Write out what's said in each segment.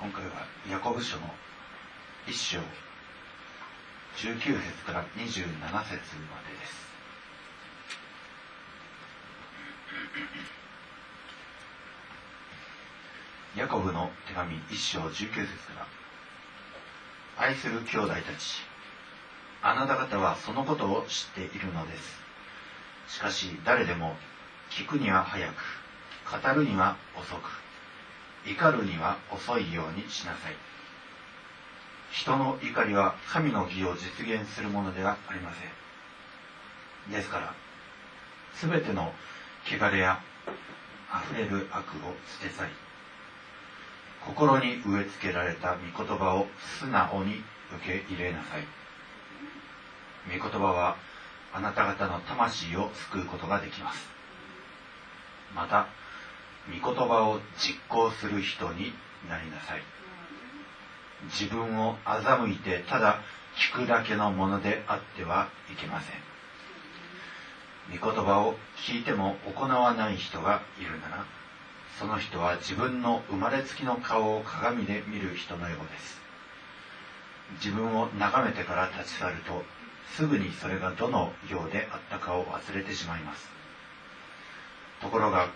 今回はヤコブ書の一章19節から27節までです。ヤコブの手紙一章19節から愛する兄弟たちあなた方はそのことを知っているのです。しかし誰でも聞くには早く語るには遅く怒るには遅いようにしなさい。人の怒りは神の義を実現するものではありません。ですから全ての汚れや溢れる悪を捨て去り心に植え付けられた御言葉を素直に受け入れなさい。御言葉はあなた方の魂を救うことができます。また御言葉を実行する人になりなさい。自分を欺いてただ聞くだけのものであってはいけません。御言葉を聞いても行わない人がいるならその人は自分の生まれつきの顔を鏡で見る人のようです。自分を眺めてから立ち去るとすぐにそれがどのようであったかを忘れてしまいます。ところが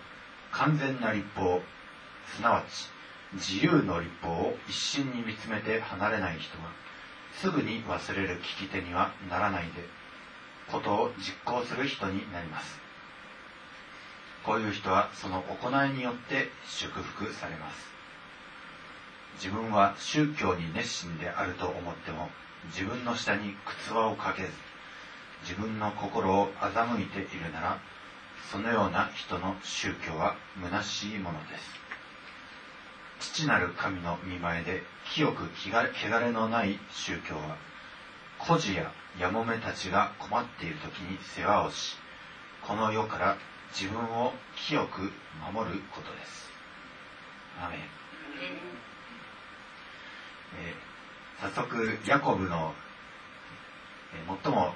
完全な立法すなわち自由の立法を一心に見つめて離れない人はすぐに忘れる聞き手にはならないでことを実行する人になります。こういう人はその行いによって祝福されます。自分は宗教に熱心であると思っても自分の下に靴輪をかけず自分の心を欺いているならそのような人の宗教は虚しいものです。父なる神の見前で清く汚れのない宗教は孤児ややもめたちが困っている時に世話をしこの世から自分を清く守ることです。アメン、えー、早速ヤコブの、えー、最も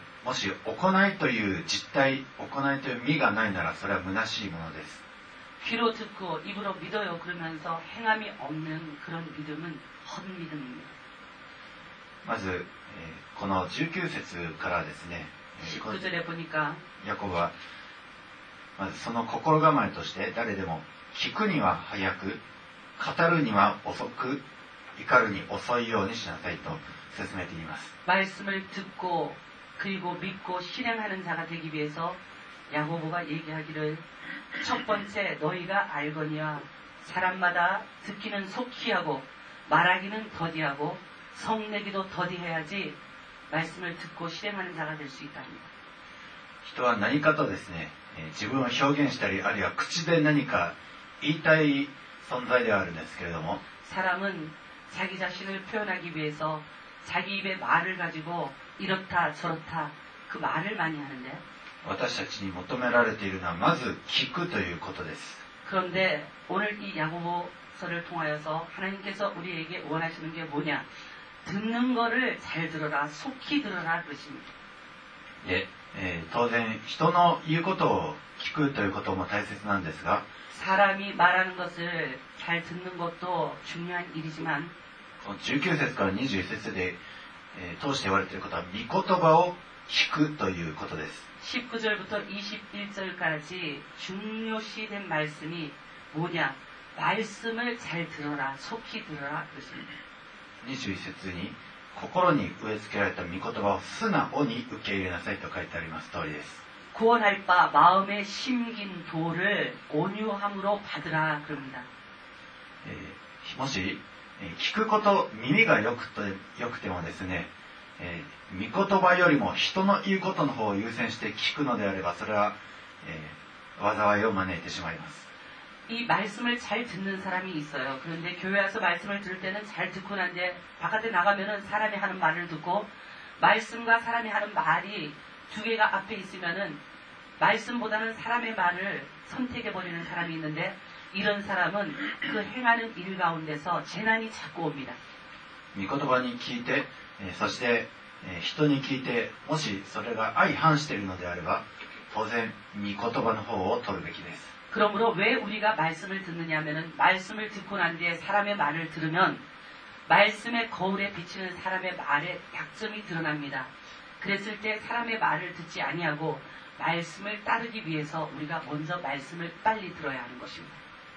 もし行いという実態行いという実がないならそれは虚しいものです。귀로듣고입으로믿어요그러면서행함이없는그런믿음은헛믿음입니다まず、えー、この19節からですね、19절에보니까ヤコブはまずその心構えとして誰でも聞くには早く語るには遅く怒るに遅いようにしなさいと説明ています。말씀을듣고 그리고 믿고 실행하는 자가 되기 위해서 야고보가 얘기하기를 첫 번째 너희가 알거니와 사람마다 듣기는 속히 하고 말하기는 더디하고 성내기도 더디해야지 말씀을 듣고 실행하는 자가 될 수 있답니다. 人は何かとですね、自分を表現したり、あるいは口で何か言いたい存在ではあるんですけれども、 사람은 자기 자신을 표현하기 위해서 자기 입의 말을 가지고 이렇다 저렇다 그 말을 많이 하는데 私たちに求められているのはまず聞くということです. 그런데 오늘 이 야고보서를 통하여서 하나님께서 우리에게 원하시는 게 뭐냐? 듣는 거를 잘 들어라, 속히 들어라 그러십니다. 예, 예, 当然人の言うことを聞くということも大切なんですが 사람이 말하는 것을 잘 듣는 것도 중요한 일이지만 19節から21節で えー、通して言われていることは、御言葉を聞くということです。19절부터21절까지중요시된말씀이뭐냐말씀을잘들어라속히들어라그것입니다21節に心に植え付けられた御言葉を素直に受け入れなさいと書いてあります通りです。구원할바마음에심긴도를온유함으로받으라그럽니다えー、もし 聞くこと、耳がよくとよくてもですね、えー、御言葉よりも人の言うことの方を優先して聞くのであれば、それは、えー、災いを招いてしまいます。 이 말씀을 잘 듣는 사람이 있어요. 그런데 교회 와서 말씀을 들을 때는 잘 듣고 난 뒤에 바깥에 나가면은 사람이 하는 말을 듣고 말씀과 사람이 하는 말이 두 개가 앞에 있으면은 말씀보다는 사람의 말을 선택해버리는 사람이 있는데 이런 사람은 그 행하는 일 가운데서 재난이 자꾸 옵니다. 御言葉に聞いて、えーそして、えー人に聞いてもしそれが相反しているのであれば当然御言葉の方を取るべきです 그러므로 왜 우리가 말씀을 듣느냐 하면은 말씀을 듣고 난 뒤에 사람의 말을 들으면 말씀의 거울에 비치는 사람의 말의 약점이 드러납니다. 그랬을 때 사람의 말을 듣지 아니하고 말씀을 따르기 위해서 우리가 먼저 말씀을 빨리 들어야 하는 것입니다.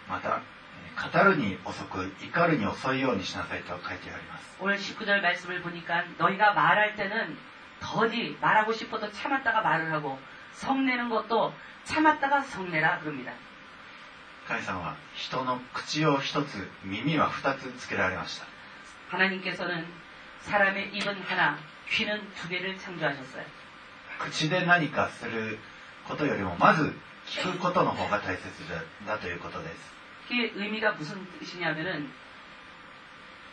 またえー語るに遅く怒るに遅いようにしなさいと書いてあります 오늘 19절 말씀을 보니까 너희가 말할 때는 더디 말하고 싶어도 참았다가 말을 하고 성내는 것도 참았다가 성내라 그럽니다. 神様は人の口を一つ耳は二つつけられました 하나님께서는 사람의 입은 하나, 귀는 두 개를 창조하셨어요. 口で何かすることよりもまず聞くことの方が大切だだということです 그게 의미가 무슨 뜻이냐면은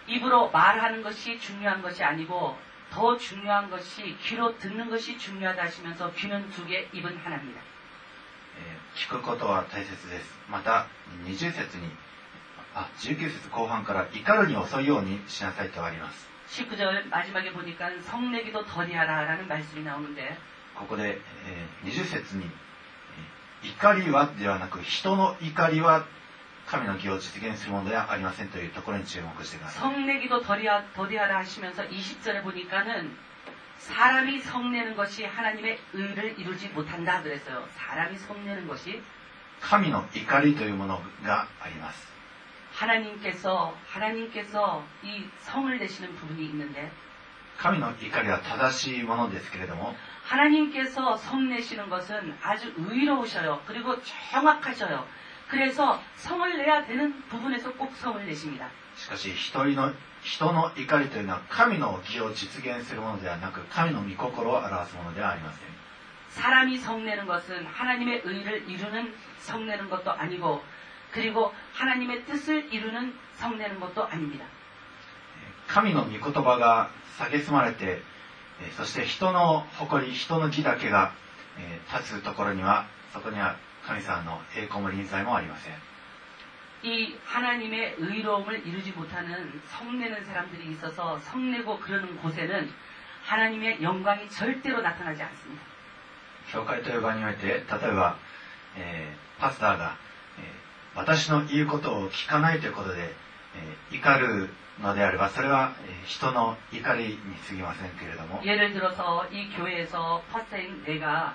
입으로 말하는 것이 중요한 것이 아니고 더 중요한 것이 귀로 듣는 것이 중요하다 하시면서 귀는 두 개, 입은 하나입니 다. 聞くことは大切です。また、20節に、あ、19節後半から怒るに遅いようにしなさいとあります。19절마지막에보니까성내기도더디하라라는말씀이나오는데ここで、えー、20節に、怒りはではなく、人の怒りは神の義を実現するものではありませんというところに注目してください 성내기도 더디하, 더디하라 하시면서 20절에 보니까는 사람이 성내는 것이 하나님의 의를 이루지 못한다 그랬어요. 사람이 성내는 것이 神の怒りというものがあります 하나님께서 하나님께서 이 성을 내시는 부분이 있는데 神の怒りは正しいものですけれども 하나님께서 성 내시는 것은 아주 의로우셔요. 그리고 정확하셔요. 그래서 성을 내야 되는 부분에서 꼭 성을 내십니다. しかし一人の人の怒りというのは神の義を実現するものではなく神の御心を表すものではありません 사람이 성내는 것은 하나님의 의를 이루는 성내는 것도 아니고 그리고 하나님의 뜻을 이루는 성내는 것도 아닙니다. 神の御言葉が蔑まれてえーそして人の誇り人の義だけがえー立つところにはそこには 神様の栄光も臨在もありません 이 하나님의 의로움을 이루지 못하는 성내는 사람들이 있어서 성내고 그러는 곳에는 하나님의 영광이 절대로 나타나지 않습니다. 教会という場において例えば、えーパスターが、えー私の言うことを聞かないということで、えー怒るのであればそれは、えー人の怒りに過ぎませんけれども 예를 들어서 이 교회에서 퍼스인 내가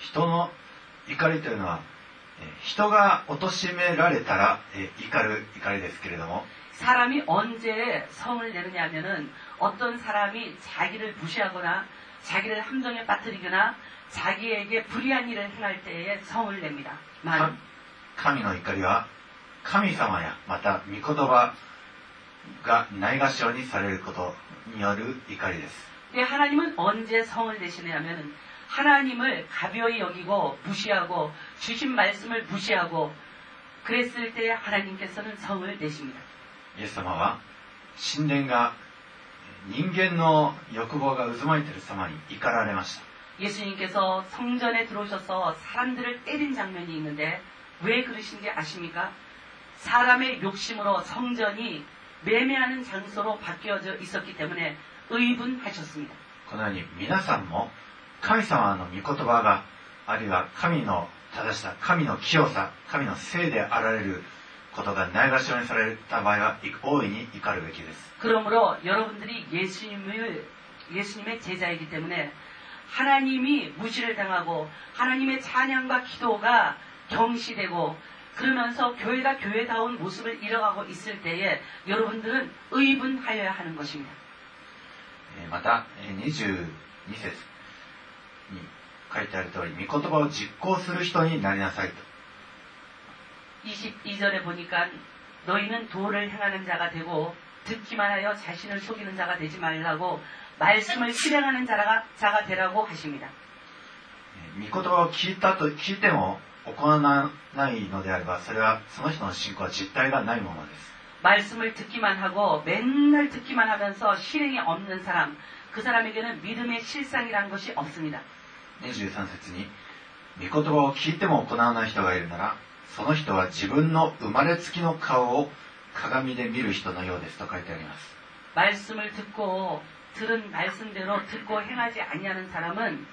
人の怒りというのは人が貶められたら怒る怒りですけれども사람이언제성을내느냐하면은어떤사람이자기를무시하거나자기를함정에빠뜨리거나자기에게불리한일을행할때에성을냅니다만神の怒りは神様やまた御言葉がないがしろにされることによる怒りです。で、하나님은언제성을내시냐면은 하나님을 가벼이 여기고 무시하고 주신 말씀을 무시하고 그랬을 때 하나님께서는 성을 내십니다. イエス様は神殿が人間の欲望が渦巻いている様に怒られました 예수님께서 성전에 들어오셔서 사람들을 때린 장면이 있는데 왜 그러신지 아십니까? 사람의 욕심으로 성전이 매매하는 장소로 바뀌어져 있었기 때문에 의분하셨습니다. このように皆さんも 神様の御言葉があるいは神の正しさ神の清さ神の聖であられることがないがしろにされた場合は大いに怒るべきです 그러므로 여러분들이 예수님을 예수님의 제자이기 때문에 하나님이 무시를 당하고 하나님의 찬양과 기도가 경시되고 그러면서 교회가 교회다운 모습을 잃어가고 있을 때에 여러분들은 의분하여야 하는 것입니다. えーまた、えー22節に 書いてある通り、御言葉を実行する人になりなさいと。 22절에 보니까 너희는 도를 행하는 자가 되고 듣기만 하여 자신을 속이는 자가 되지 말라고 말씀을 실행하는 자가, 자가 되라고 하십니다. えー御言葉を聞いたと聞いても行わないのであれば、それはその人の信仰は実体がないものです。 말씀을 듣기만 하고 맨날 듣기만 하면서 실행이 없는 사람, 그 사람에게는 믿음의 실상이라는 것이 없습니다. 23節に、御言葉を聞いても行わない人がいるなら、その人は自分の生まれつきの顔を鏡で見る人のようですと書いてあります。 말씀을 듣고 들은 말씀대로 듣고 행하지 아니하는 사람은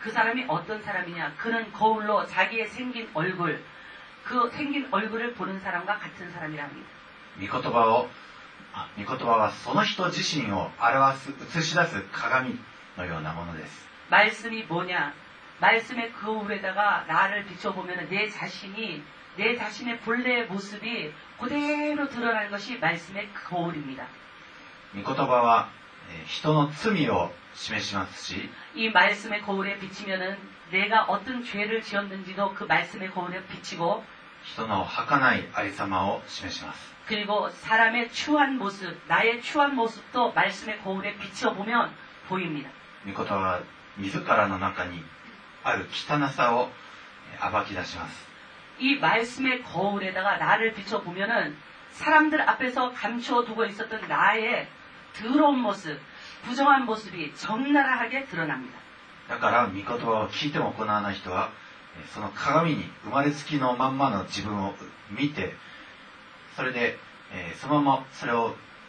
그 사람이 어떤 사람이냐? 그는 거울로 자기의 생긴 얼굴, 그 생긴 얼굴을 보는 사람과 같은 사람이라 합니다. 御言葉を、あ御言葉はその人自身を表す、映し出す鏡のようなものです。 말씀이 뭐냐? 말씀의 거울에다가 나를 비춰보면 내 자신이 내 자신의 본래의 모습이 그대로 드러나는 것이 말씀의 거울입니다. 御言葉は、えー人の罪を示しますし、 이 말씀의 거울에 비치면은 내가 어떤 죄를 지었는지도 그 말씀의 거울에 비치고 人の儚いありさまを示します。 그리고 사람의 추한 모습, 나의 추한 모습도 말씀의 거울에 비춰보면 보입니다. 御言葉は 自らの中にある汚さを暴き出します。이 말씀의 거울에다가 나를 비춰보면은 사람들 앞에서감두고 있었던 나의 더러운 모 습, 부정한 모습이 적나라하게 드러납니 다. だから御言葉を聞いても行わない人はその鏡に生まれつきのまんまの自分を見てそれで、えー、そのままそれを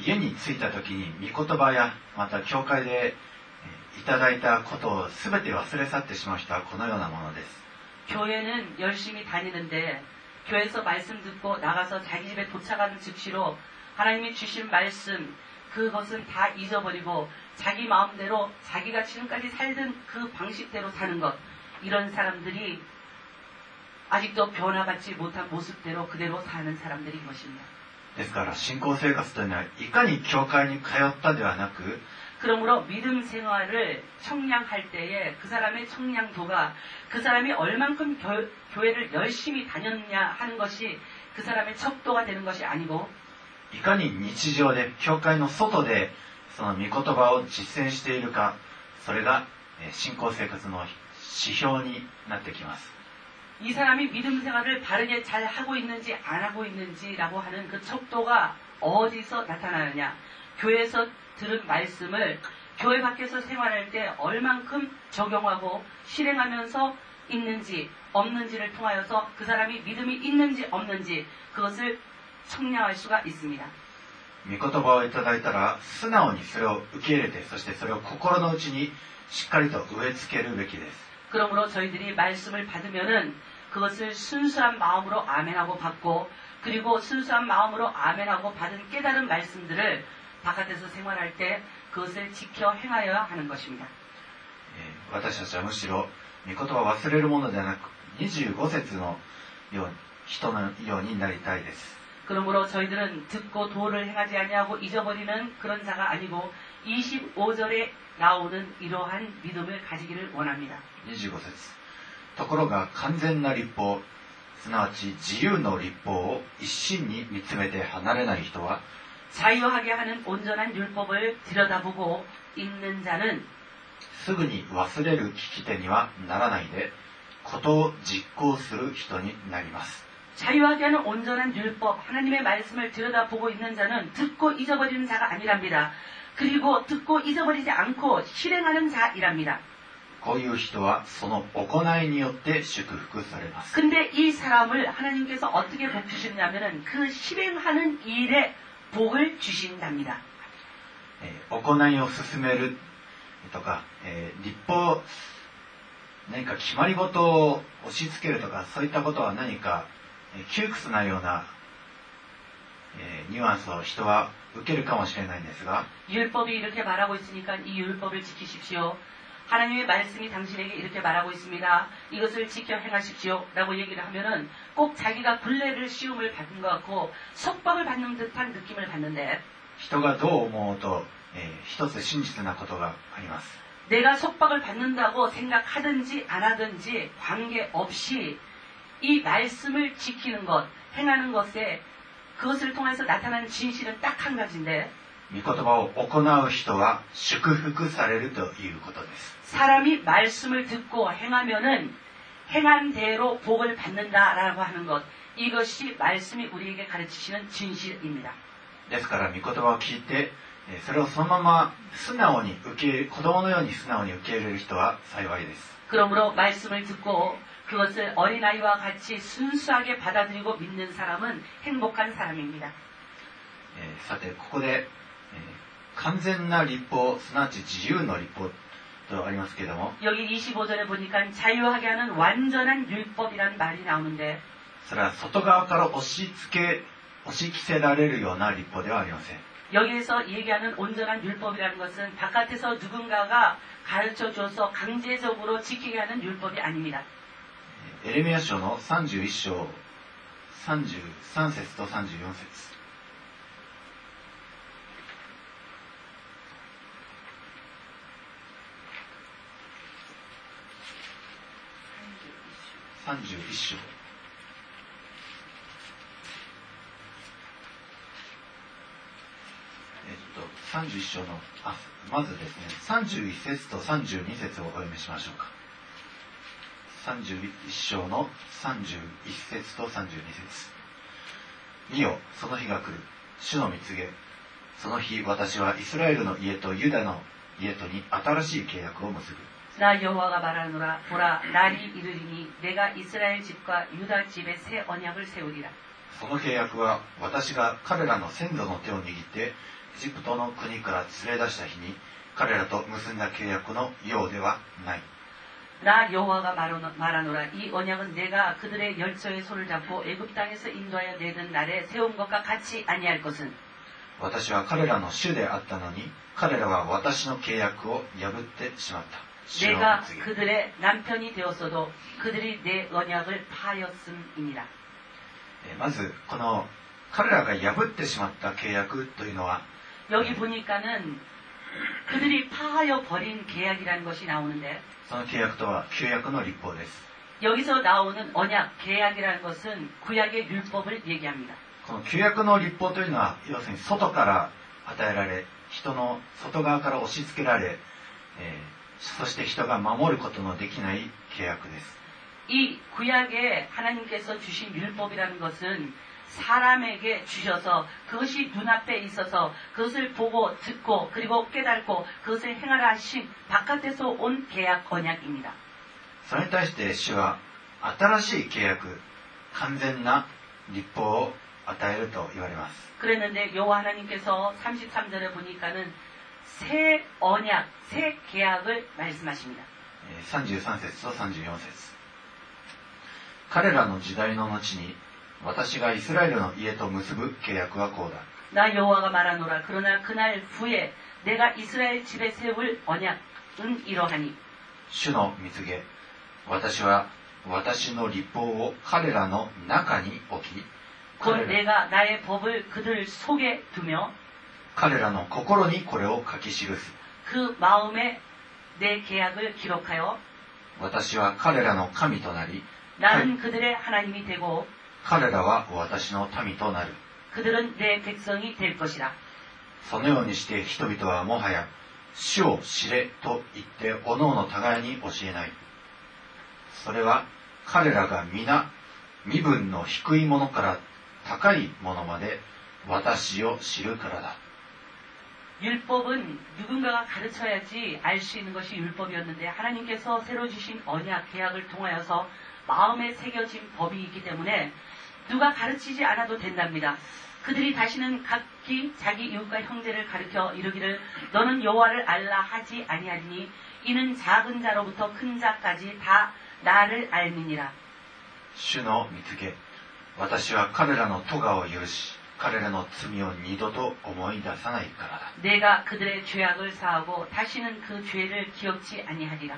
家に着いた時に御言葉や、また教会でえーいただいたことを全て忘れ去ってしまう人はこのようなものです。 교회는 열심히 다니는데 교회에서 말씀 듣고 나가서 자기 집에 도착하는 즉시로 하나님이 주신 말씀 그것은 다 잊어버리고 자기 마음대로 자기가 지금까지 살던 그 방식대로 사는 것 이런 사람들이 아직도 변화받지 못한 모습대로 그대로 사는 사람들인 것입니다. ですから信仰生活というのはいかに教会に通ったではなく 그러므로 믿음 생활을 청량할 때에 그 사람의 청량도가 그 사람이 얼만큼 교, 회를 열심히 다녔냐 하는 것이 그 사람의 척도가 되는 것이 아니고 いかに日常で教会の外でその御言葉を実践しているかそれがえー信仰生活の指標になってきます 이 사람이 믿음 생활을 바르게 잘 하고 있는지 안 하고 있는지라고 하는 그 척도가 어디서 나타나느냐 교회에서 들은 말씀을 교회 밖에서 생활할 때 얼만큼 적용하고 실행하면서 있는지 없는지를 통하여서 그 사람이 믿음이 있는지 없는지 그것을 청량할 수가 있습니다. 御言葉をいただいたら素直にそれを受け入れてそしてそれを心の内にしっかりと植え付けるべきです 그러므로 저희들이 말씀을 받으면은 그것을 순수한 마음으로 아멘하고 받고 그리고 순수한 마음으로 아멘하고 받은 깨달은 말씀들을 바깥에서 생활할 때 그것을 지켜 행하여야 하는 것입니다. えー私たちはむしろ御言葉を忘れるものではなく25節のように人のようになりたいです 그러므로 저희들은 듣고 도를 행하지 아니하고 잊어버리는 그런 자가 아니고 25절에 나오는 이러한 믿음을 가지기를 원합니다. 25節 ところが完全な立法すなわち自由の立法を一心に見つめて離れない人は 자유하게 하는 온전한 율법을 들여다보고 있는 자는 すぐに忘れる聞き手にはならないでことを実行する人になります 자유하게 하는 온전한 율법, 하나님의 말씀을 들여다보고 있는 자는 듣고 잊어버리는 자가 아니랍니다. 그리고 듣고 잊어버리지 않고 실행하는 자이랍니다. こういう人はその行いによって祝福されます 근데 이 사람을 하나님께서 어떻게 복 주시냐면은 그 실행하는 일에 복을 주신답니다. えー行いを進めるとか、えー立法何か決まり事を押し付けるとかそういったことは何か、えー窮屈なような、えーニュアンスを人は受けるかもしれないんですが 율법이 이렇게 말하고 있으니까 이 율법을 지키십시오. 하나님의 말씀이 당신에게 이렇게 말하고 있습니다. 이것을 지켜 행하십시오. 라고 얘기를 하면은 꼭 자기가 굴레를 시험을 받은 것 같고 속박을 받는 듯한 느낌을 받는데 人がどう思うと、えー一つ真実なことがあります 내가 속박을 받는다고 생각하든지 안 하든지 관계없이 이 말씀을 지키는 것, 행하는 것에 그것을 통해서 나타나는 진실은 딱 한 가지인데 御言葉を行う人は祝福されるということです。사람이말씀을듣고행하면은행한대로복을받는다라고하는것이것이말씀이우리에게가르치시는진실입니다ですから御言葉を聞いてそれをそのまま素直に受け入れ子供のように素直に受け入れる人は幸いです。그러므로말씀을듣고그것을어린아이와같이순수하게받아들이고믿는사람은행복한사람입니다さてここで完全な立法すなわち自由の立法とありますけども 여기 25절에 보니까 자유하게 하는 완전한 율법이라는 말이 나오는데 それは外側から押し付け押し着せられるような立法ではありません 여기에서 얘기하는 온전한 율법이라는 것은 바깥에서 누군가가 가르쳐 줘서 강제적으로 지키게 하는 율법이 아닙니다. えーエレミヤ書の31章33節と34節 31章。えっと31章のあまずですね31節と32節をお読みしましょうか。31章の31節と32節。見よその日が来る。主の蜜げ。その日私はイスラエルの家とユダの家とに新しい契約を結ぶ。 나 여호와가 말하노라 보라 날이 이르리니 내가 이스라엘 집과 유다 집에 새 언약을 세우리라 その契約は私が彼らの先祖の手を握ってエジプトの国から連れ出した日に彼らと結んだ契約のようではない 나 여호와가 말하노- 말하노라 이 언약은 내가 그들의 열처의 손을 잡고 애굽 땅에서 인도하여 내던 날에 세운 것과 같이 아니할 것은 私は彼らの主であったのに彼らは私の契約を破ってしまった主の 내가 蜜げ 그들의 남편이 되었어도 그들이 내 언약을 파하였음이니라 えーまずこの彼らが破ってしまった契約というのは 여기 보니까는 그들이 파하여 버린 계약이라는 것이 나오는데 その契約とは旧約の立法です 여기서 나오는 언약, 계약이라는 것은 구약의 율법을 얘기합니다. この旧約の立法というのは要するに外から与えられ人の外側から押し付けられ、えー そして人が守ることのできない契約です 이 구약에 하나님께서 주신 율법이라는 것은 사람에게 주셔서 그것이 눈앞에 있어서 그것을 보고 듣고 그리고 깨닫고 그것을 행하라 하신 바깥에서 온 계약 언약입니다. それに対して主は新しい契約完全な立法を与えると言われます 그랬는데 여호와 하나님께서 33절에 보니까는 새 언약, 새 계약을 말씀하십니다. えー33節と34節彼らの時代の後に私がイスラエルの家と結ぶ契約はこうだ 나 여호와가 말하노라 그러나 그날 후에 내가 이스라엘 집에 세울 언약은 이러하니 主の蜜げ私は私の立法を彼らの中に置き 곧 彼ら 내가 나의 법을 그들 속에 두며 彼らの心にこれを書き記す。私は彼らの神となり彼らは私の民となる。そのようにして人々はもはや死を知れと言っておのおの互いに教えない。それは彼らが皆身分の低いものから高いものまで私を知るからだ。 율법은 누군가가 가르쳐야지 알 수 있는 것이 율법이었는데 하나님께서 새로 주신 언약 계약을 통하여서 마음에 새겨진 법이 있기 때문에 누가 가르치지 않아도 된답니다. 그들이 다시는 각 각기 자기 이웃과 형제를 가르쳐 이르기를 너는 여호와를 알라 하지 아니하리니 이는 작은 자로부터 큰 자까지 다 나를 알미니라. 主の見つけ私は彼らの咎を許し 彼らの罪を二度と思い出さないからだ 내가 그들의 죄악을 사하고 다시는 그 죄를 기억지 아니하리라.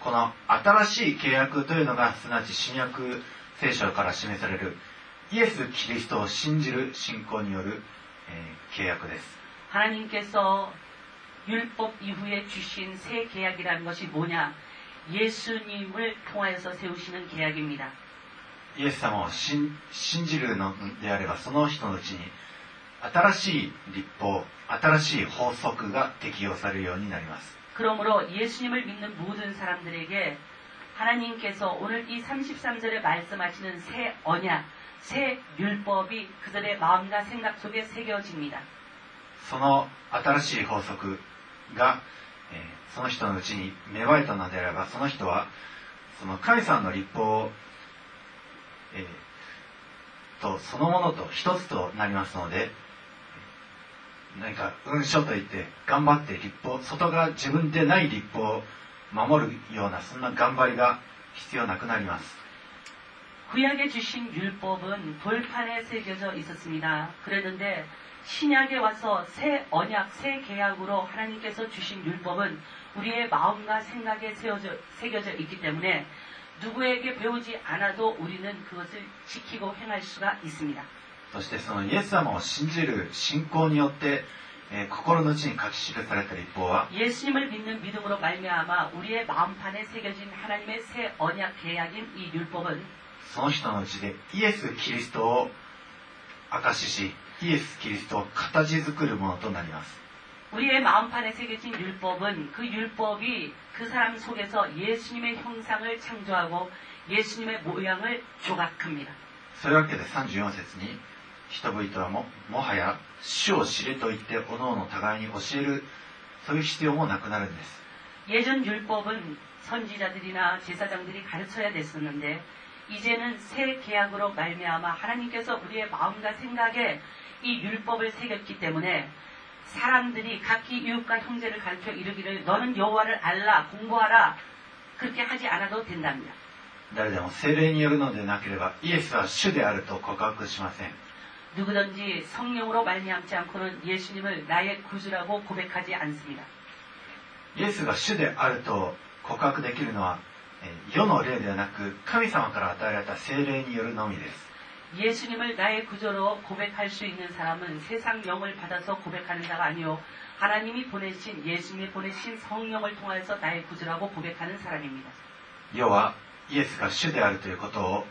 この新しい契約というのがすなわち新約聖書から示されるイエス・キリストを信じる信仰による、えー契約です 하나님께서 율법 이후에 주신 새 계약이라는 것이 뭐냐? 예수님을 통하여서 세우시는 계약입니다. イエス様を信信じるのであればその人のうちに新しい立法新しい法則が適用されるようになります 그러므로 예수님을 믿는 모든 사람들에게 하나님께서 오늘 이 33절에 말씀하시는 새 언약, 새 율법이 그들의 마음과 생각 속에 새겨집니다. その新しい法則が、えーその人のうちに芽生えたのであればその人はその神様の立法を、 えーとそのものと一つとなりますのでえー何か運書といって頑張って立法外側自分でない立法を守るようなそんな頑張りが必要なくなります 구약에 주신 율법은 돌판에 새겨져 있었습니다. 그랬는데 신약에 와서 새 언약, 새 계약으로 하나님께서 주신 율법은 우리의 마음과 생각에 세워져, 새겨져 있기 때문에 누구에게 배우지 않아도 우리는 그것을 지키고 행할 수가 있습니다. そしてそのイエス様を信じる信仰によって、えー心の内に書き記された立法は 예수님을 믿는 믿음으로 말미암아 우리의 마음판에 새겨진 하나님의 새 언약 계약인 이 율법은 その人のうちでイエス・キリストを証ししイエス・キリストを形作るものとなります 우리의 마음판에 새겨진 율법은 그 율법이 그 사람 속에서 예수님의 형상을 창조하고 예수님의 모양을 조각합니다. そういうわけで34節に人々はももはや主を知れと言っておのおの互いに教えるそういう必要もなくなるんです 예전 율법은 선지자들이나 제사장들이 가르쳐야 됐었는데 이제는 새 계약으로 말미암아 하나님께서 우리의 마음과 생각에 이 율법을 새겼기 때문에 사람들이 각기 이웃과 형제를 가르쳐 이르기를 너는 여호와를 알라 공부하라 그렇게 하지 않아도 된답니다. 誰でも精霊によるのでなければイエスは主であると告白しません 누구든지 성령으로 말미암지 않고는 예수님을 나의 구주라고 고백하지 않습니다. イエスが主であると告白できるのはえー世の霊ではなく神様から与えられた精霊によるのみです 예수님을 나의 구조로 고백할 수 있는 사람은 세상 영을 받아서 고백하는 자가 아니요 하나님이 보내신 예수님이 보내신 성령을 통해서 나의 구주라고 고백하는 사람입니다. 要はイエスが主であるということを、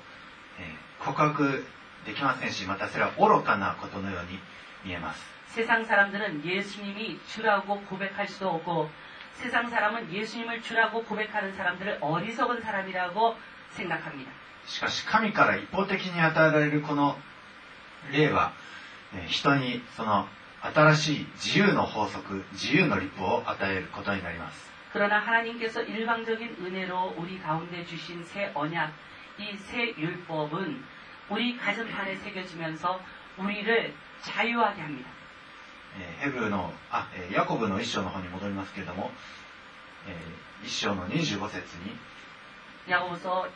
えー告白できませんしまたそれは愚かなことのように見えます 세상 사람들은 예수님이 주라고 고백할 수도 없고 세상 사람은 예수님을 주라고 고백하는 사람들을 어리석은 사람이라고 생각합니다. しかし神から一方的に与えられるこの例は人にその新しい自由の法則自由の立法を与えることになります。그러나 하나님께서 일방적인 은혜로 우리 가운데 주신 새 언 약, 이 새 율법은 우리 가슴 안에 새겨지면서 우리를 자유하게 합니 다. ヘブの、あ、ヤコブの一章の方に戻りますけれども、一章の25節に、ヤコブ書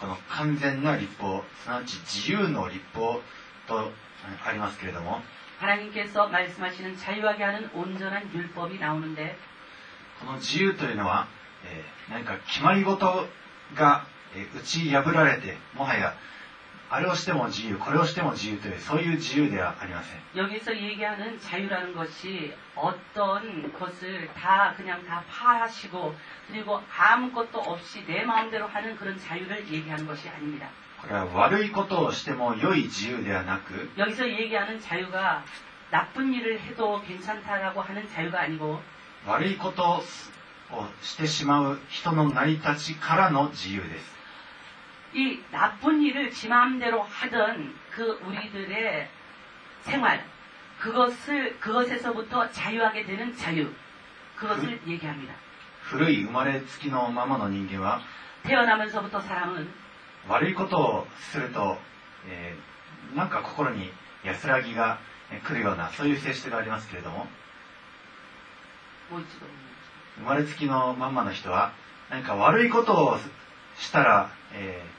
この完全な立法すなわち自由の立法とありますけれども。この自由というのは、えー、何か決まり事が、えー、打ち破られてもはや、あれをしても自由これをしても自由というそういう自由ではありません 여기서 얘기하는 자유라는 것이 어떤 것을 다 그냥 다 파하시고 그리고 아무것도 없이 내 마음대로 하는 그런 자유를 얘기하는 것이 아닙니다. これは悪いことをしても良い自由ではなく 여기서 얘기하는 자유가 나쁜 일을 해도 괜찮다라고 하는 자유가 아니고 悪いことをしてしまう人の成り立ちからの自由です 이 나쁜 일을 지 마음대로 하던 그 우리들의 생활 그것을 그것에서부터 자유하게 되는 자유 그것을 얘기합니다. 古い生まれつきのままの人間は 태어나면서부터 사람은 悪いことをすると、えーなんか心に 安らぎがえ来るようなそういう性質がありますけれども 뭐 있지도 生まれつきのまんまの人は何か悪いことをしたら、えーま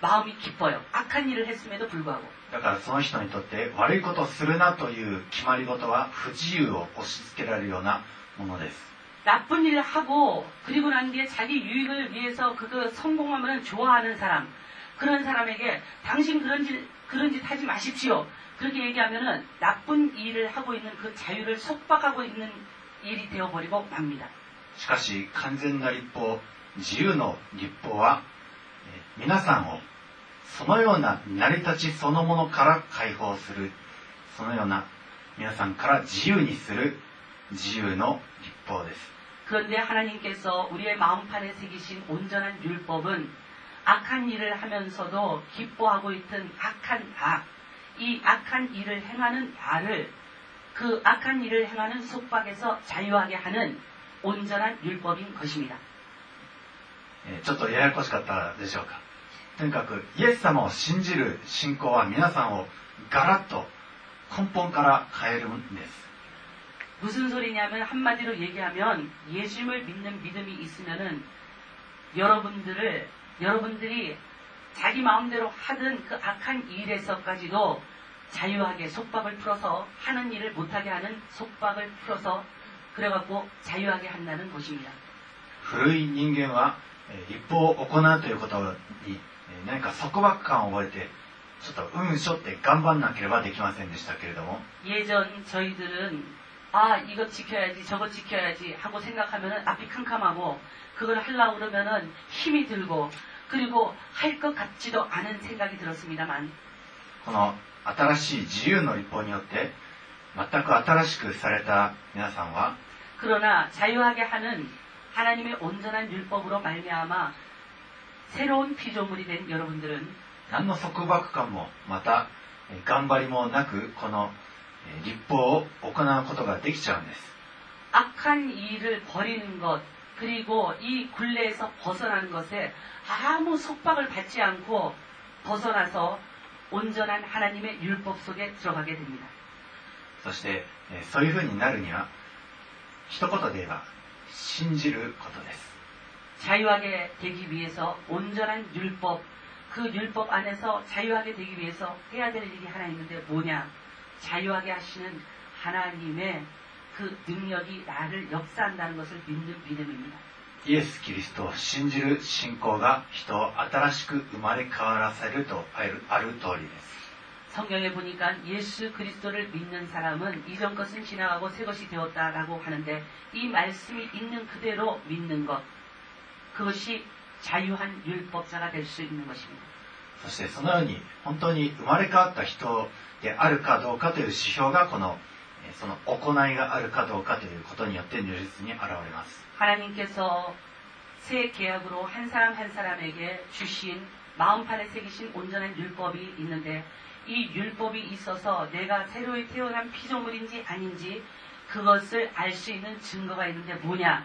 마음이 기뻐요. 악한 일을 했음에도 불구하고 だからその人にとって悪いことをするなという決まり事は不自由を押し付けられるようなものです 나쁜 일을 하고 그리고 난 뒤에 자기 유익을 위해서 그거 성공하면 좋아하는 사람 그런 사람에게 당신 그런 짓 그런 짓 하지 마십시오 그렇게 얘기하면은 나쁜 일을 하고 있는 그 자유를 속박하고 있는 일이 되어버리고 맙니다. しかし完全な立法自由の立法はえー 皆さんをそのような成り立ちそのものから解放するそのような皆さんから自由にする自由の立法です 그런데 하나님께서 우리의 마음판에 새기신 온전한 율법은 악한 일을 하면서도 기뻐하고 있던 악한 나, 이 악한 일을 행하는 나를 그 악한 일을 행하는 속박에서 자유하게 하는 온전한 율법인 것입니다. えーちょっとややこしかったでしょうか とにかくイエス様を信じる信仰は皆さんをガラッと根本から変えるんです 무슨 소리냐면 한마디로 얘기하면 예수님을 믿는 믿음이 있으면은 여러분들을 여러분들이 자기 마음대로 하던 그 악한 일에서까지도 자유하게 속박을 풀어서 하는 일을 못하게 하는 속박을 풀어서 그래갖고 자유하게 한다는 것입니다. 古い人間はえー立法を行うということにえー 何か束縛感を覚えてちょっとうんしょって頑張んなければできませんでしたけれども 예전 저희들은 아 이거 지켜야지 저거 지켜야지 하고 생각하면은 앞이 캄캄하고 그걸 하려고 그러면은 힘이 들고 그리고 할 것 같지도 않은 생각이 들었습니다만 この新しい自由の立法によって全く新しくされた皆さんは 그러나 자유하게 하는 하나님의 온전한 율법으로 말미암아 새로운피조물이된여러분들은何の束縛感もまた頑張りもなくこの立法を行うことができちゃうんです악한일을버리는것그리고이굴레에서벗어난것에아무속박을받지않고벗어나서온전한하나님의율법속에들어가게됩니다そしてそういうふうになるには一言で言えば信じることです 자유하게 되기 위해서 온전한 율법 그 율법 안에서 자유하게 되기 위해서 해야 될 일이 하나 있는데 뭐냐 자유하게 하시는 하나님의 그 능력이 나를 역사한다는 것을 믿는 믿음입니다. イエス・キリストを信じる信仰が人を新しく生まれ変わらせるとあるある通りです 성경에 보니까 예수 그리스도를 믿는 사람은 이전 것은 지나가고 새 것이 되었다라고 하는데 이 말씀이 있는 그대로 믿는 것 그것이 자유한 율법자가 될 수 있는 것입니다. そしてそのように本当に生まれ変わった人であるかどうかという指標がこのえーその行いがあるかどうかということによって如実に現れます 하나님께서 새 계약으로 한 사람 한 사람에게 주신 마음판에 새기신 온전한 율법이 있는데 이 율법이 있어서 내가 새로이 태어난 피조물인지 아닌지 그것을 알 수 있는 증거가 있는데 뭐냐?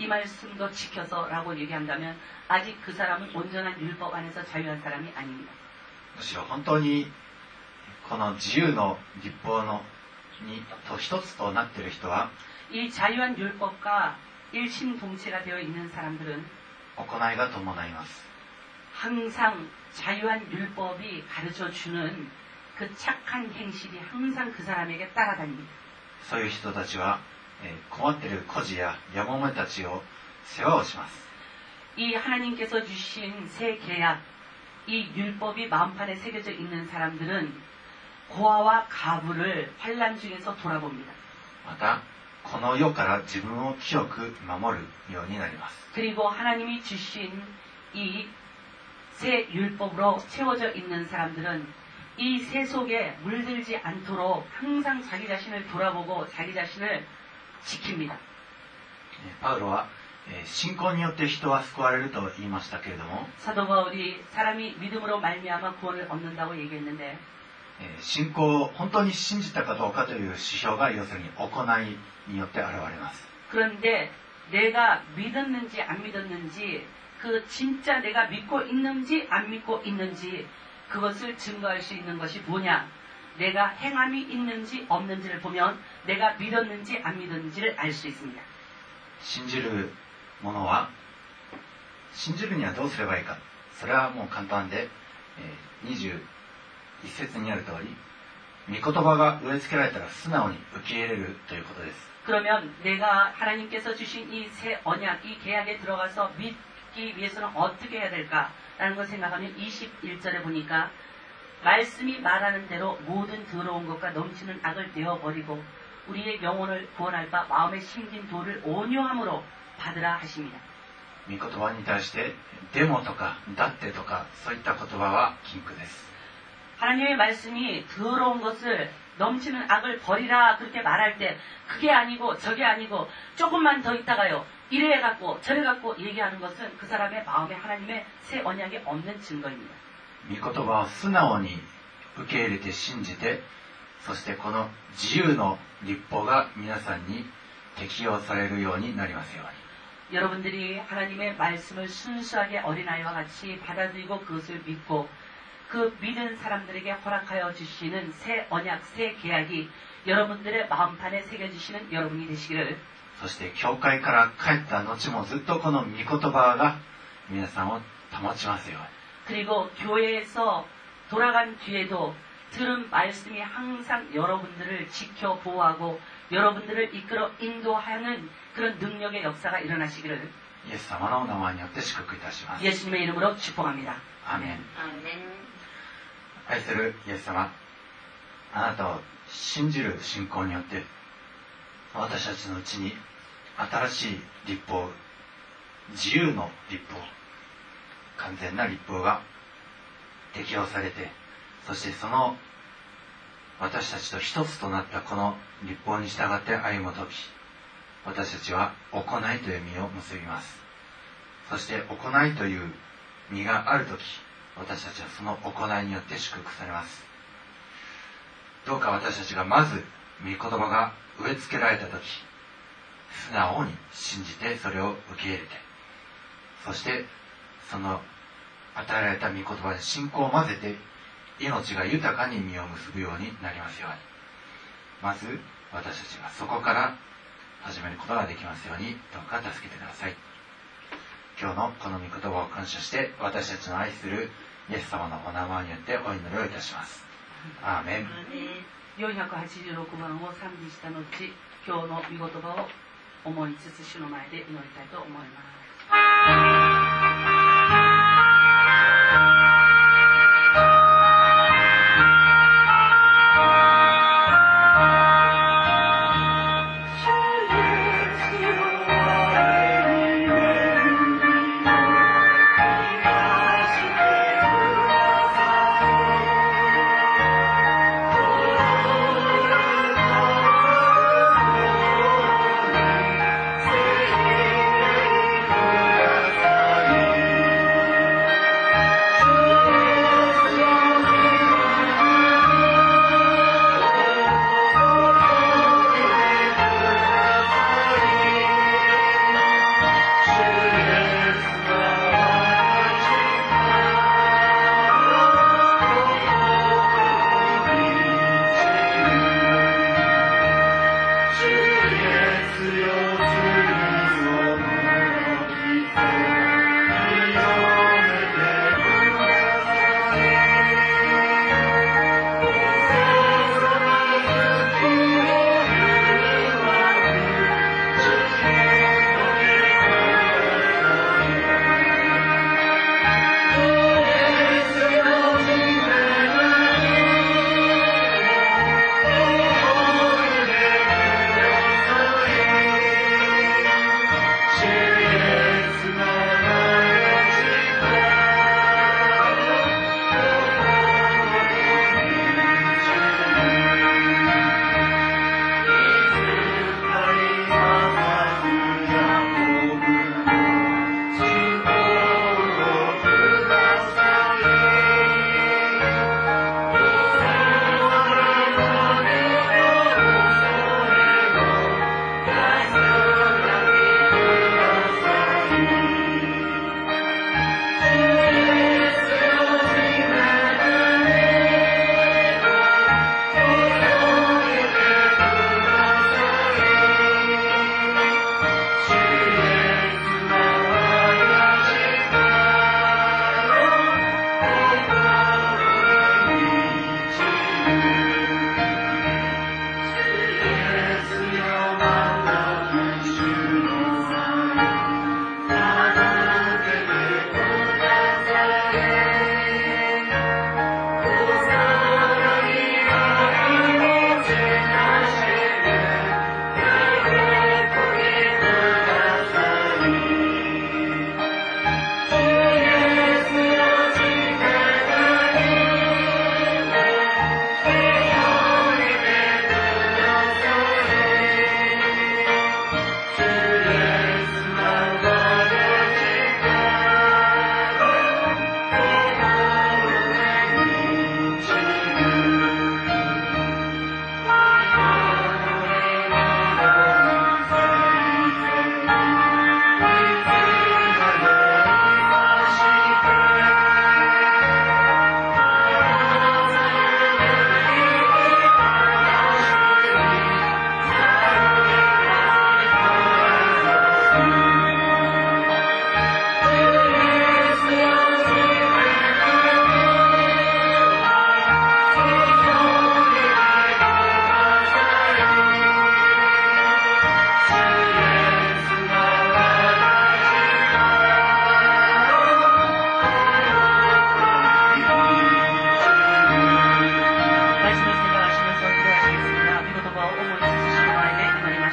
이 말씀도 지켜서 라고 얘기한다면 아직 그 사람은 온전한 율법 안에서 자유한 사람이 아닙니다. むしろ本当にこの自由の立法のにと一つとなっている人は 이 자유한 율법과 일심동체가 되어 있는 사람들은 行いが伴います 항상 자유한 율법이 가르쳐 주는 그 착한 행실이 항상 그 사람에게 따라다닙니다. そういう人たちは、えー 困っている孤児ややもめたちを世話をします 이 하나님께서 주신 새 계약, 이 율법이 마음판에 새겨져 있는 사람들은 고아와 가부를 환란 중에서 돌아봅니다. またこの世から自分を清く守るようになります 그리고 하나님이 주신 이 새 율법으로 채워져 있는 사람들은 이 새 속에 물들지 않도록 항상 자기 자신을 돌아보고 자기 자신을 지킵니다. えパウロはえー信仰によって人は救われると言いましたけれども 사도 바울이 사람이 믿음으로 말미암아 구원을 얻는다고 얘기했는데 えー信仰を本当に信じたかどうかという指標が要するに行いによって現れます 그런데 내가 믿었는지 안 믿었는지 그 진짜 내가 믿고 있는지 안 믿고 있는지 그것을 증거할 수 있는 것이 뭐냐? 내가 행함이 있는지 없는지를 보면 내가 믿었는지 안 믿었는지를 알 수 있습니다. 信じるものは信じるにはどうすればいいかそれはもう簡単で、えー21節にある通り御言葉が植え付けられたら素直に受け入れるということです 그러면 내가 하나님께서 주신 이 새 언약, 이 계약에 들어가서 믿기 위해서는 어떻게 해야 될까라는 걸 생각하면 21절에 보니까 말씀이 말하는 대로 모든 더러운 것과 넘치는 악을 내어버리고 우리의 영혼을 구원할 바 마음에 심긴 도를 온유함으로 받으라 하십니다. 御言葉に対して「でも」とか「だって」とかそういった言葉は禁句です 하나님의 말씀이 더러운 것을 넘치는 악을 버리라 그렇게 말할 때 그게 아니고 저게 아니고 조금만 더 있다가요 이래 갖고 저래 갖고 얘기하는 것은 그 사람의 마음에 하나님의 새 언약이 없는 증거입니다. 御言葉を素直に受け入れて信じてそしてこの自由の 立法が皆さんに適用されるようになりますように 여러분들이 하나님의 말씀을 순수하게 어린아이와 같이 받아들이고 그것을 믿고 그 믿은 사람들에게 허락하여 주시는 새 언약, 새 계약이 여러분들의 마음판에 새겨주시는 여러분이 되시기를 そして教会から帰った後もずっとこの御言葉が皆さんを保ちますように 그리고 교회에서 돌아간 뒤에도 들은 말씀이 항상 여러분들을 지켜 보호하고 여러분들을 이끌어 인도하는 그런 능력의 역사가 일어나시기를 イエス様のお名前によって祝福いたします 예수님의 이름으로 축복합니다. アーメン 아멘. 愛するイエス様あなたを信じる信仰によって私たちのうちに新しい立法自由の立法完全な立法が適用されて そしてその私たちと一つとなったこの立法に従って歩む時私たちは行いという実を結びます。そして行いという実がある時私たちはその行いによって祝福されます。どうか私たちがまず御言葉が植え付けられた時素直に信じてそれを受け入れてそしてその与えられた御言葉に信仰を混ぜて命が豊かに実を結ぶようになりますようにまず私たちがそこから始めることができますようにどうか助けてください今日のこの御言葉を感謝して私たちの愛するイエス様のお名前によってお祈りをいたしますアーメン.486番を賛美した後今日の御言葉を思いつつ主の前で祈りたいと思います「Hallelujah.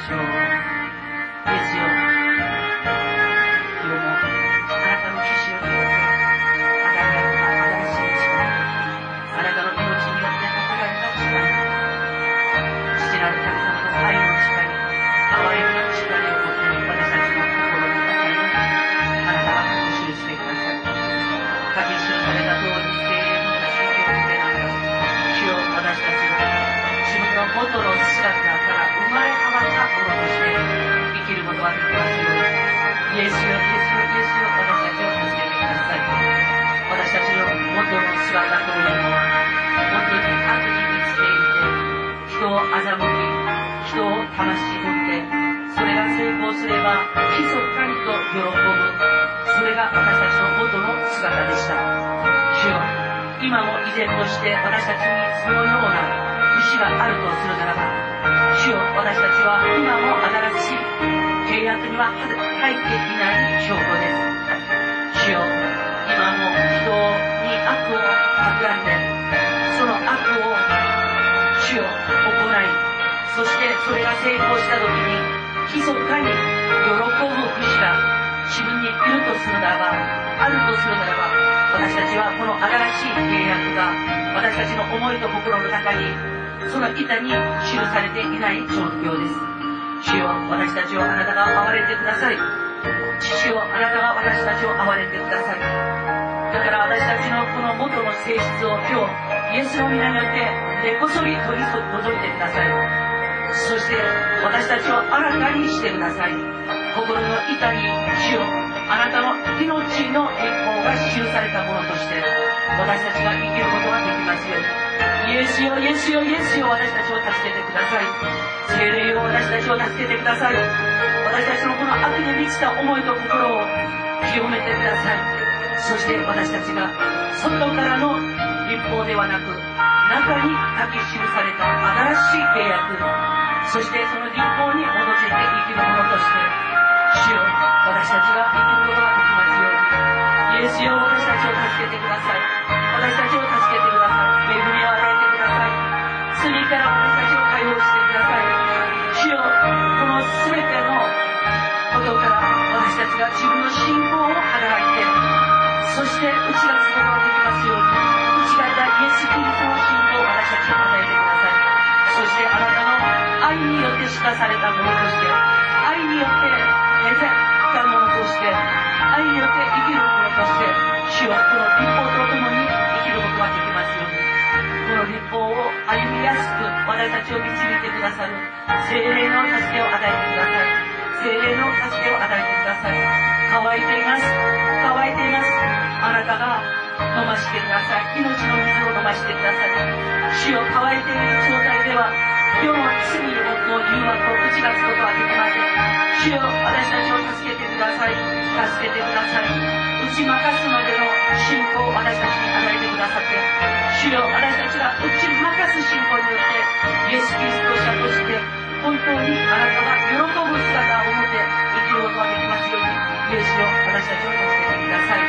sou. いない状況です。主よ私たちをあなたが憐れんでください。父よあなたが私たちを憐れんでください。だから私たちのこの元の性質を今日イエスの皆によって根こそぎ取り除いてください。そして私たちを新たにしてください。心の板に主よあなたの命の栄光が記されたものとして私たちが生きることができますように。イエスよイエスよイエスよ私たちを助けてください。精霊よ私たちを助けてください。私たちのこの悪に満ちた思いと心を清めてください。そして私たちが外からの立法ではなく中に書き記された新しい契約。そしてその立法に基づいて生きるものとして主よ私たちが生きることができますように。イエスよ私たちを助けてください。私たちを助けてください。恵みを与えてください。罪から私たちを解放してちが自分の信仰を働いてそして打ち出すことができますように打ち出したイエス・キリストの信仰を私たちに与えてくださいそしてあなたの愛に。よって知らされたものとして愛によって目覚ったものとして愛によって生きるものとして主よこの立法とともに生きることができますように。この立法を歩みやすく私たちを導いてくださる精霊の助けを与えてください精霊の助けを与えてください。乾いています。乾いています。あなたが飲ましてください。命の水を飲ましてください。主を乾いている状態では世の罪の夫を誘惑を打ち出すことはできません。主よ私たちを助けてください。助けてください。打ち負かすまでの信仰を私たちに与えてくださって。主よ私たちが打ち負かす信仰によってイエス・キリスト者として本当にあなたが喜ぶ姿を持って生きることができますようにイエスよ私たちを助けてください。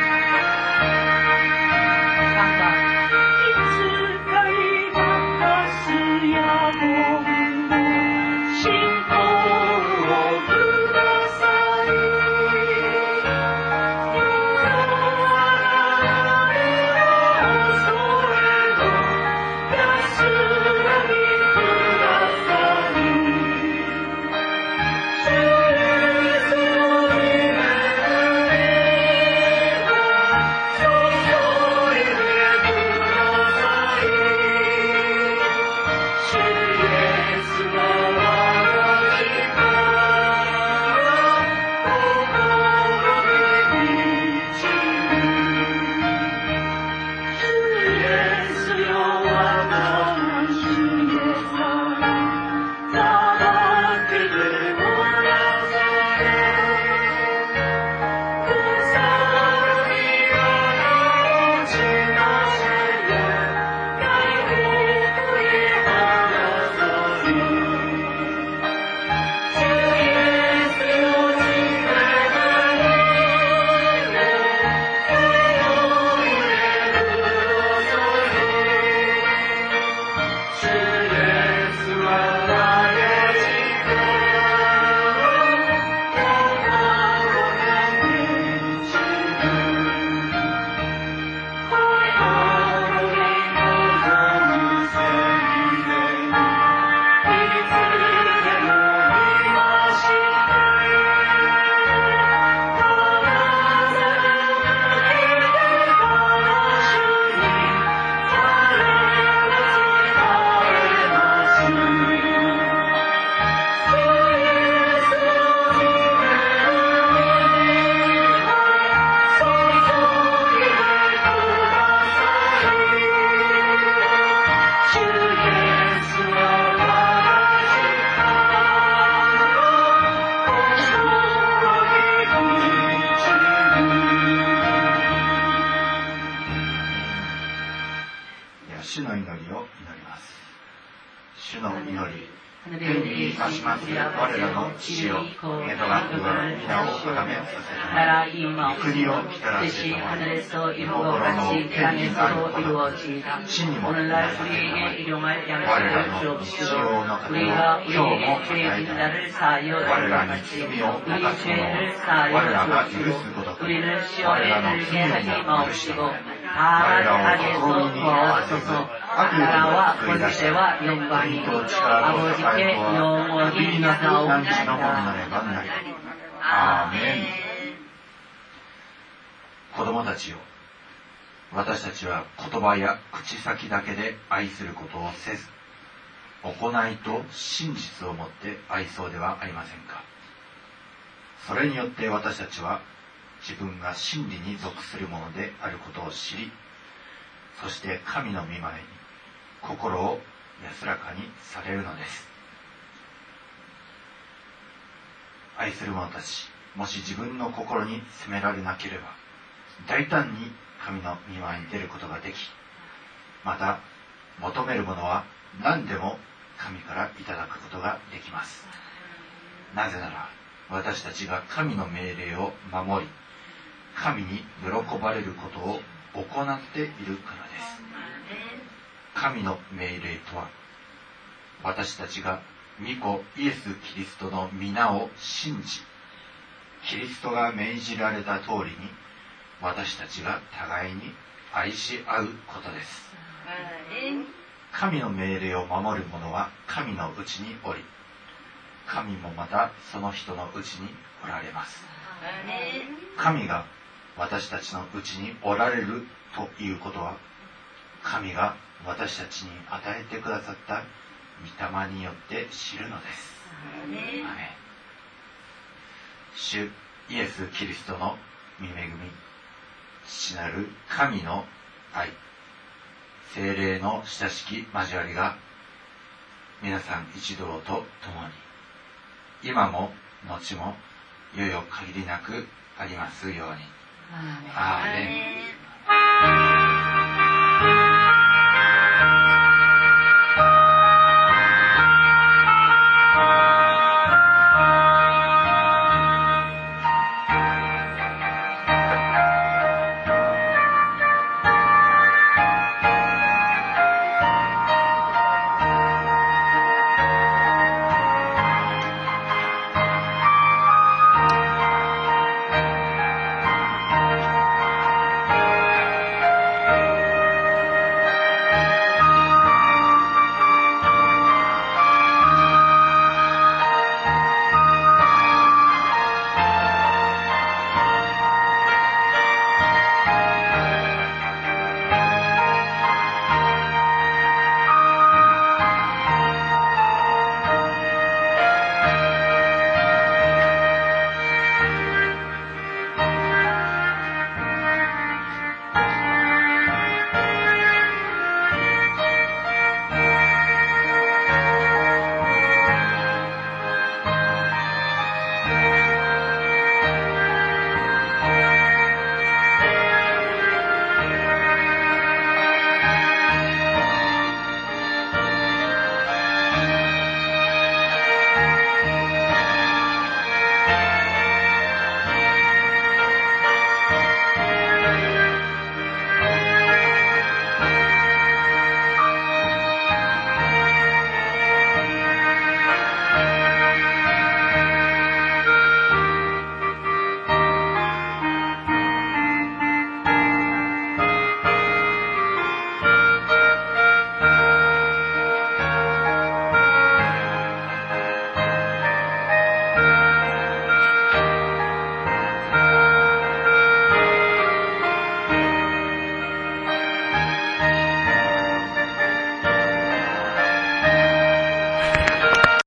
いたしますや我らの死を江戸が上皆をあがめさせなら今国を来たらせてもらい心の天にあること死にもなさせ我らの日常の糧を今日も与えた我らに罪を犯す。者を我らが許すこと我らの罪を許してもらい彼らわては番にともななり子供たちよ私たちは言葉や口先だけで愛す。ることをせず行いと真実をもって愛そうではありませんかそれによって私たちは自分が真理に属するものであることを知りそして神の御前に心を安らかにされるのです。愛する者たちもし自分の心に責められなければ大胆に神の御前に出ることができまた求めるものは何でも神からいただくことができます。なぜなら私たちが神の命令を守り神に喜ばれることを行っているからです。神の命令とは私たちが御子イエス・キリストの皆を信じキリストが命じられた通りに私たちが互いに愛し合うことです。神の命令を守る者は神のうちにおり神もまたその人のうちにおられます。神が私たちのうちにおられるということは神が私たちに与えてくださった御霊によって知るのです。主イエス・キリストの御恵み父なる神の愛。精霊の親しき交わりが皆さん一同と共に。今も後もよよ限りなくありますように。アーメン